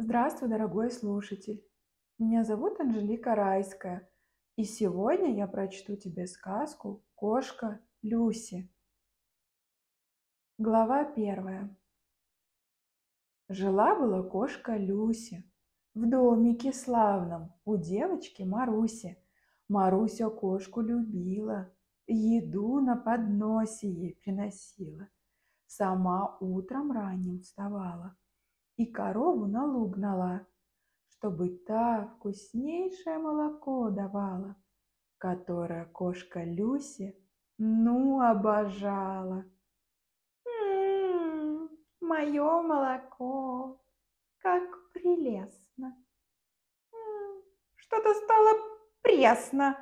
Здравствуй, дорогой слушатель! Меня зовут Анжелика Райская, и сегодня я прочту тебе сказку «Кошка Люси». Глава первая. Жила-была кошка Люси в домике славном у девочки Маруси. Маруся кошку любила, еду на подносе ей приносила. Сама утром ранним вставала – и корову на луг гнала, чтобы та вкуснейшее молоко давала, которое кошка Люси ну обожала. М-м, мое молоко, как прелестно. Что-то стало пресно.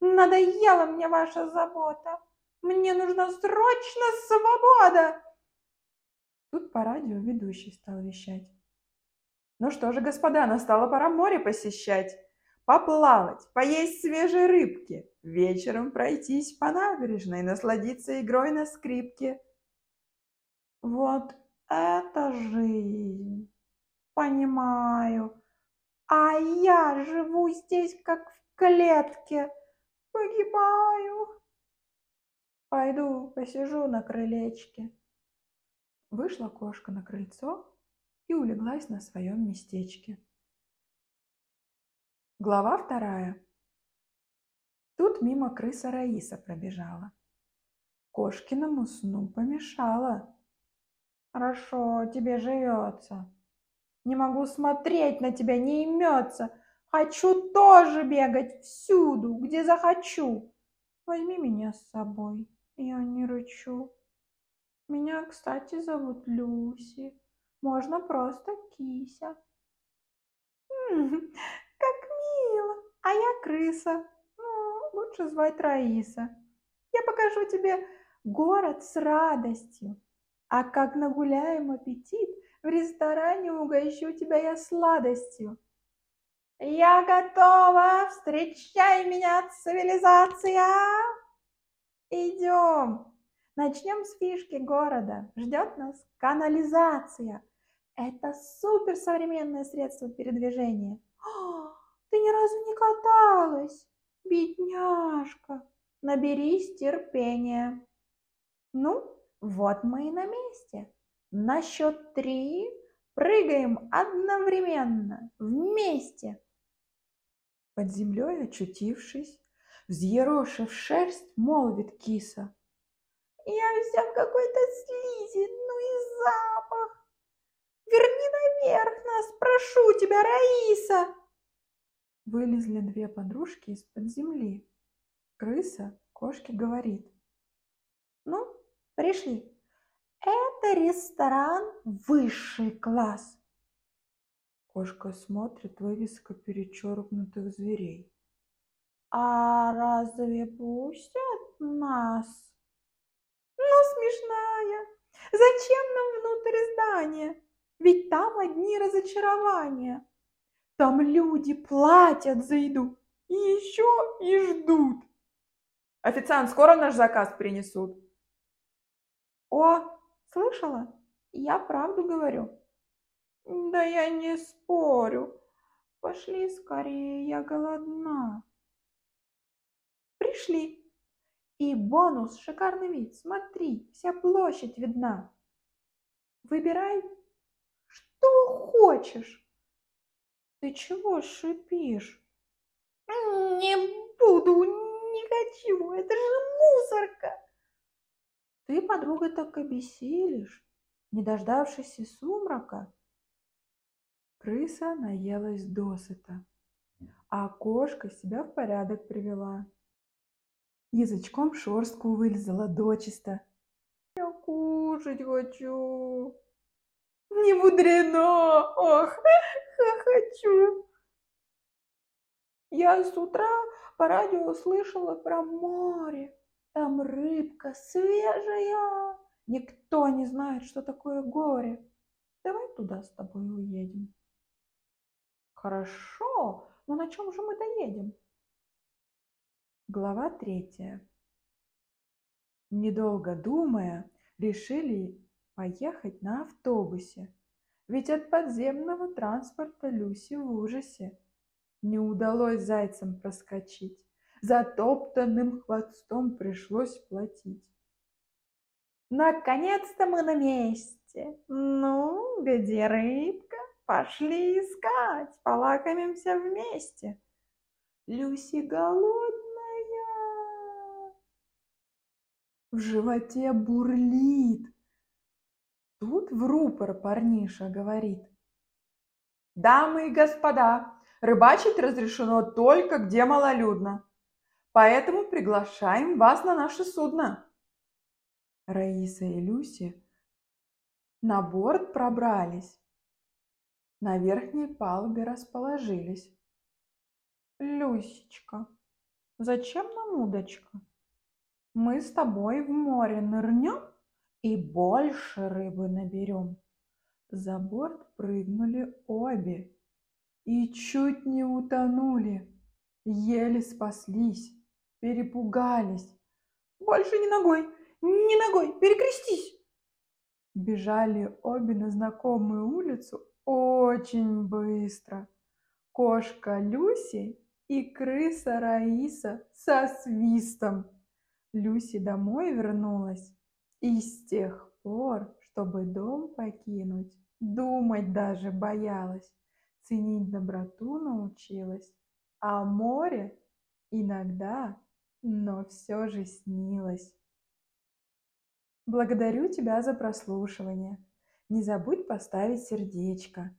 Надоела мне ваша забота. Мне нужна срочно свобода. Тут по радио ведущий стал вещать. Ну что же, господа, настало пора море посещать, поплавать, поесть свежей рыбки, вечером пройтись по набережной, насладиться игрой на скрипке. Вот это жизнь! Понимаю. А я живу здесь, как в клетке. Погибаю. Пойду посижу на крылечке. Вышла кошка на крыльцо и улеглась на своем местечке. Глава вторая. Тут мимо крыса Раиса пробежала. Кошкиному сну помешала. Хорошо тебе живется. Не могу смотреть на тебя, не имется. Хочу тоже бегать всюду, где захочу. Возьми меня с собой, я не рычу. Меня, кстати, зовут Люси. Можно просто Кися. М -м, как мило. А я крыса. Ну, лучше звать Раиса. Я покажу тебе город с радостью. А как нагуляем аппетит, в ресторане угощу тебя я сладостью. Я готова, встречай меня, цивилизация! Идем! Начнем с фишки города. Ждет нас канализация. Это суперсовременное средство передвижения. О, ты ни разу не каталась, бедняжка. Наберись терпения. Ну, вот мы и на месте. На счет три прыгаем одновременно, вместе. Под землей очутившись, взъерошив шерсть, молвит киса. Я вся в какой-то слизи, ну и запах. Верни наверх нас, прошу тебя, Раиса. Вылезли две подружки из-под земли. Крыса кошке говорит. Ну, пришли. Это ресторан высший класс. Кошка смотрит вывеска перечеркнутых зверей. А разве пустят нас? Смешная. Зачем нам внутрь здания? Ведь там одни разочарования. Там люди платят за еду и еще и ждут. Официант, скоро наш заказ принесут. О, слышала? Я правду говорю. Да я не спорю. Пошли скорее, я голодна. Пришли. И бонус – шикарный вид. Смотри, вся площадь видна. Выбирай, что хочешь. Ты чего шипишь? Не буду, не хочу, это же мусорка. Ты, подруга, так обессилишь, не дождавшись сумрака. Крыса наелась досыта, а кошка себя в порядок привела. Язычком шорстку вылезала дочисто. Я кушать хочу. Не мудрено. Ох, хочу. Я с утра по радио слышала про море. Там рыбка свежая. Никто не знает, что такое горе. Давай туда с тобой уедем. Хорошо, но на чем же мы доедем? Глава третья. Недолго думая, решили поехать на автобусе. Ведь от подземного транспорта Люси в ужасе. Не удалось зайцам проскочить. Затоптанным хвостом пришлось платить. Наконец-то мы на месте. Ну, где рыбка? Пошли искать, полакомимся вместе. Люси голодная. В животе бурлит. Тут в рупор парниша говорит. Дамы и господа, рыбачить разрешено только где малолюдно. Поэтому приглашаем вас на наше судно. Раиса и Люси на борт пробрались. На верхней палубе расположились. Люсечка, зачем нам удочка? Мы с тобой в море нырнем и больше рыбы наберем. За борт прыгнули обе и чуть не утонули. Еле спаслись, перепугались. Больше не ногой, не ногой, перекрестись!» Бежали обе на знакомую улицу очень быстро. Кошка Люси и крыса Раиса со свистом. Люси домой вернулась и с тех пор, чтобы дом покинуть, думать даже боялась, ценить доброту научилась, а море иногда, но все же снилось. Благодарю тебя за прослушивание. Не забудь поставить сердечко.